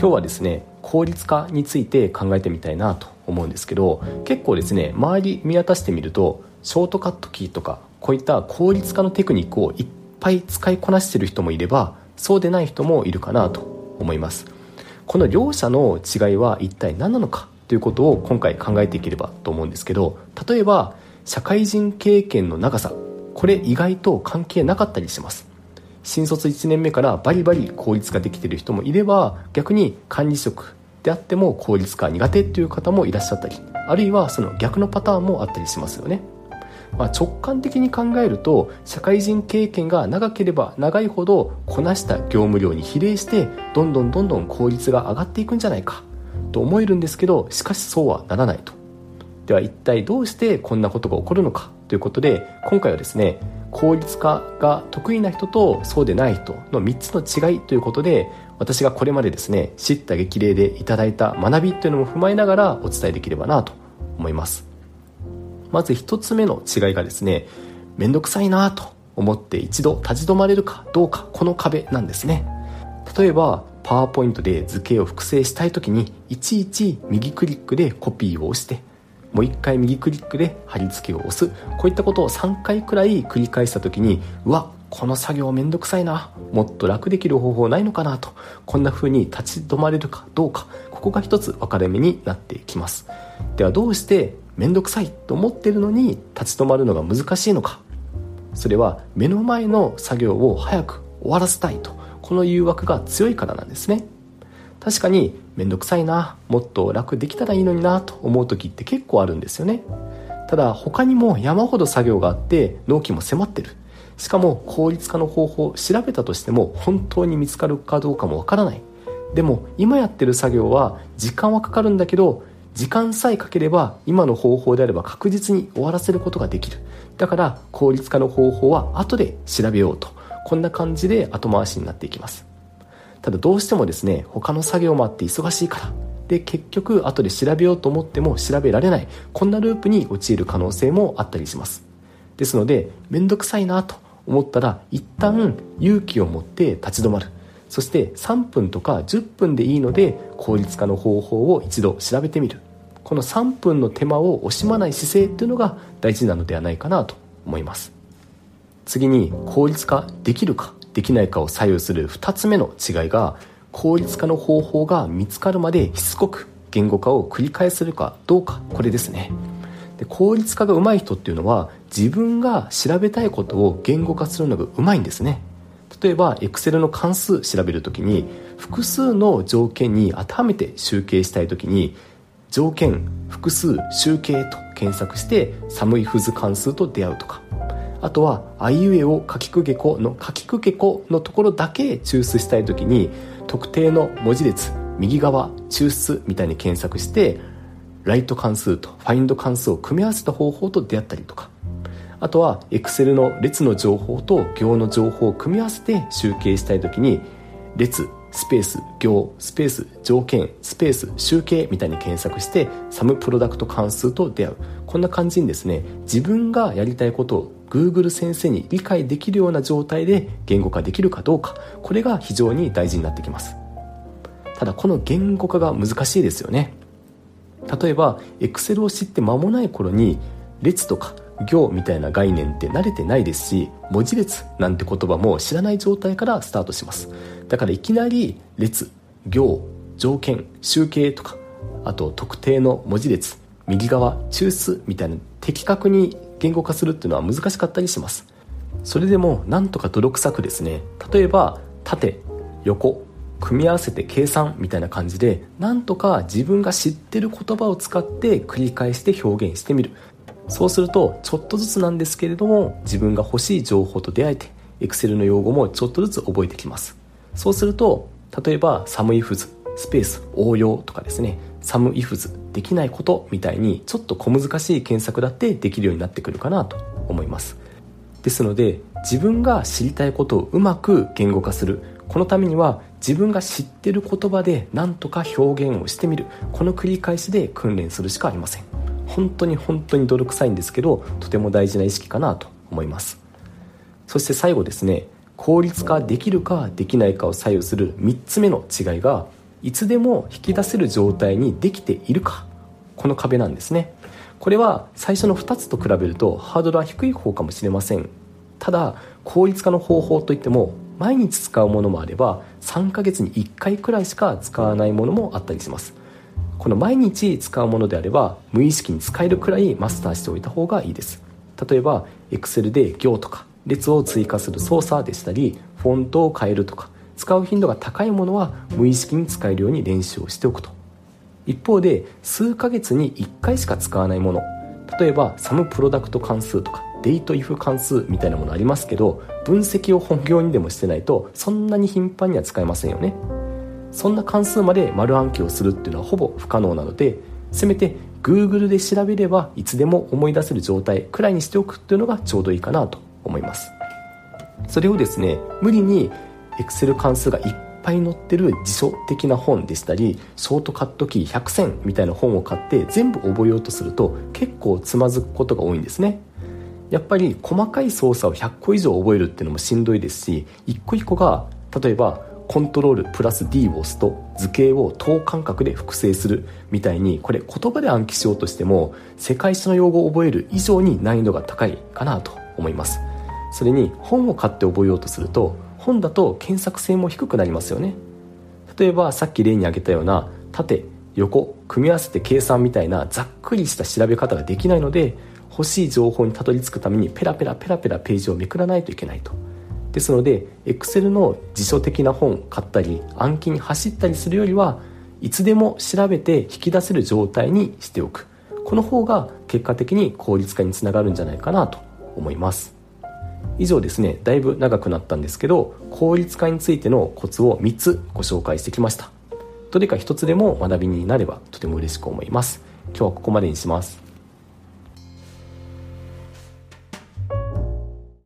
今日はですね効率化について考えてみたいなと思うんですけど結構ですね周り見渡してみるとショートカットキーとかこういった効率化のテクニックをいっぱい使いこなしてる人もいればそうでない人もいるかなと思います。この両者の違いは一体何なのかということを今回考えていければと思うんですけど例えば社会人経験の長さこれ意外と関係なかったりします。新卒1年目からバリバリ効率化できてる人もいれば逆に管理職であっても効率化苦手という方もいらっしゃったりあるいはその逆のパターンもあったりしますよね。まあ、直感的に考えると社会人経験が長ければ長いほどこなした業務量に比例してどんどんどんどん効率が上がっていくんじゃないかと思えるんですけどしかしそうはならないと。では一体どうしてこんなことが起こるのかということで今回はですね効率化が得意な人とそうでない人の3つの違いということで私がこれまでですね知った激励でいただいた学びというのも踏まえながらお伝えできればなと思います。まず1つ目の違いがですね面倒くさいなと思って一度立ち止まれるかどうかこの壁なんですね。例えばパワーポイントで図形を複製したい時にいちいち右クリックでコピーを押してもう1回右クリックで貼り付けを押す。こういったことを3回くらい繰り返した時にうわこの作業めんどくさいな。もっと楽できる方法ないのかなと。こんな風に立ち止まれるかどうか。ここが一つ分かれ目になっていきます。ではどうして面倒くさいと思ってるのに立ち止まるのが難しいのか。それは目の前の作業を早く終わらせたいと。この誘惑が強いからなんですね。確かに面倒くさいなもっと楽できたらいいのになと思う時って結構あるんですよね。ただ他にも山ほど作業があって納期も迫ってる。しかも効率化の方法を調べたとしても本当に見つかるかどうかもわからない。でも今やってる作業は時間はかかるんだけど時間さえかければ今の方法であれば確実に終わらせることができる。だから効率化の方法は後で調べようと。こんな感じで後回しになっていきます。ただどうしてもですね他の作業もあって忙しいから。で結局後で調べようと思っても調べられない。こんなループに陥る可能性もあったりします。ですので面倒くさいなと思ったら一旦勇気を持って立ち止まる。そして3分とか10分でいいので効率化の方法を一度調べてみる。この3分の手間を惜しまない姿勢っていうのが大事なのではないかなと思います。次に効率化できるか。できないかを左右する2つ目の違いが効率化の方法が見つかるまでしつこく言語化を繰り返せるかどうか。これですね。で効率化が上手い人っていうのは自分が調べたいことを言語化するのが上手いんですね。例えば Excel の関数調べるときに複数の条件に当てはめて集計したいときに条件複数集計と検索して寒いフズ関数と出会うとか。あとはあいうえを書きくけこの書きくけこのところだけ抽出したいときに特定の文字列右側抽出みたいに検索してライト関数とファインド関数を組み合わせた方法と出会ったりとか。あとは Excel の列の情報と行の情報を組み合わせて集計したい時に列スペース行スペース条件スペース集計みたいに検索してサムプロダクト関数と出会う。こんな感じにですね自分がやりたいことを Google 先生に理解できるような状態で言語化できるかどうかこれが非常に大事になってきます。ただこの言語化が難しいですよね。例えば Excel を知って間もない頃に列とか行みたいな概念って慣れてないですし文字列なんて言葉も知らない状態からスタートします。だからいきなり列行条件集計とかあと特定の文字列右側抽出みたいな的確に言語化するっていうのは難しかったりします。それでもなんとか泥臭くですね。例えば縦横組み合わせて計算みたいな感じでなんとか自分が知ってる言葉を使って繰り返して表現してみる。そうするとちょっとずつなんですけれども自分が欲しい情報と出会えて Excel の用語もちょっとずつ覚えてきます。そうすると例えばサムイフズスペース応用とかですね。サムイフズできないことみたいにちょっと小難しい検索だってできるようになってくるかなと思います。ですので自分が知りたいことをうまく言語化する。このためには自分が知ってる言葉で何とか表現をしてみる。この繰り返しで訓練するしかありません。本当に本当に泥臭いんですけどとても大事な意識かなと思います。そして最後ですね効率化できるかできないかを左右する3つ目の違いがいつでも引き出せる状態にできているか。この壁なんですね。これは最初の2つと比べるとハードルは低い方かもしれません。ただ効率化の方法といっても毎日使うものもあれば3ヶ月に1回くらいしか使わないものもあったりします。この毎日使うものであれば無意識に使えるくらいマスターしておいた方がいいです。例えば Excel で行とか列を追加する操作でしたりフォントを変えるとか使う頻度が高いものは無意識に使えるように練習をしておくと。一方で数ヶ月に1回しか使わないもの。例えばサムプロダクト関数とかデートイフ関数みたいなものありますけど分析を本業にでもしてないとそんなに頻繁には使えませんよね。そんな関数まで丸暗記をするっていうのはほぼ不可能なのでせめて Google で調べればいつでも思い出せる状態くらいにしておくっていうのがちょうどいいかなと思います。それをですね無理に Excel 関数がいっぱい載ってる辞書的な本でしたりショートカットキー100選みたいな本を買って全部覚えようとすると結構つまずくことが多いんですね。やっぱり細かい操作を100個以上覚えるっていうのもしんどいですし一個一個が例えばコントロールプラス D を押すと図形を等間隔で複製するみたいにこれ言葉で暗記しようとしても世界史の用語を覚える以上に難易度が高いかなと思います。それに本を買って覚えようとすると本だと検索性も低くなりますよね。例えばさっき例に挙げたような縦横組み合わせて計算みたいなざっくりした調べ方ができないので欲しい情報にたどり着くためにペラペラペラペラページをめくらないといけないと。ですので Excel の辞書的な本買ったり暗記に走ったりするよりはいつでも調べて引き出せる状態にしておく。この方が結果的に効率化につながるんじゃないかなと思います。以上ですねだいぶ長くなったんですけど効率化についてのコツを3つご紹介してきました。どれか1つでも学びになればとても嬉しく思います。今日はここまでにします。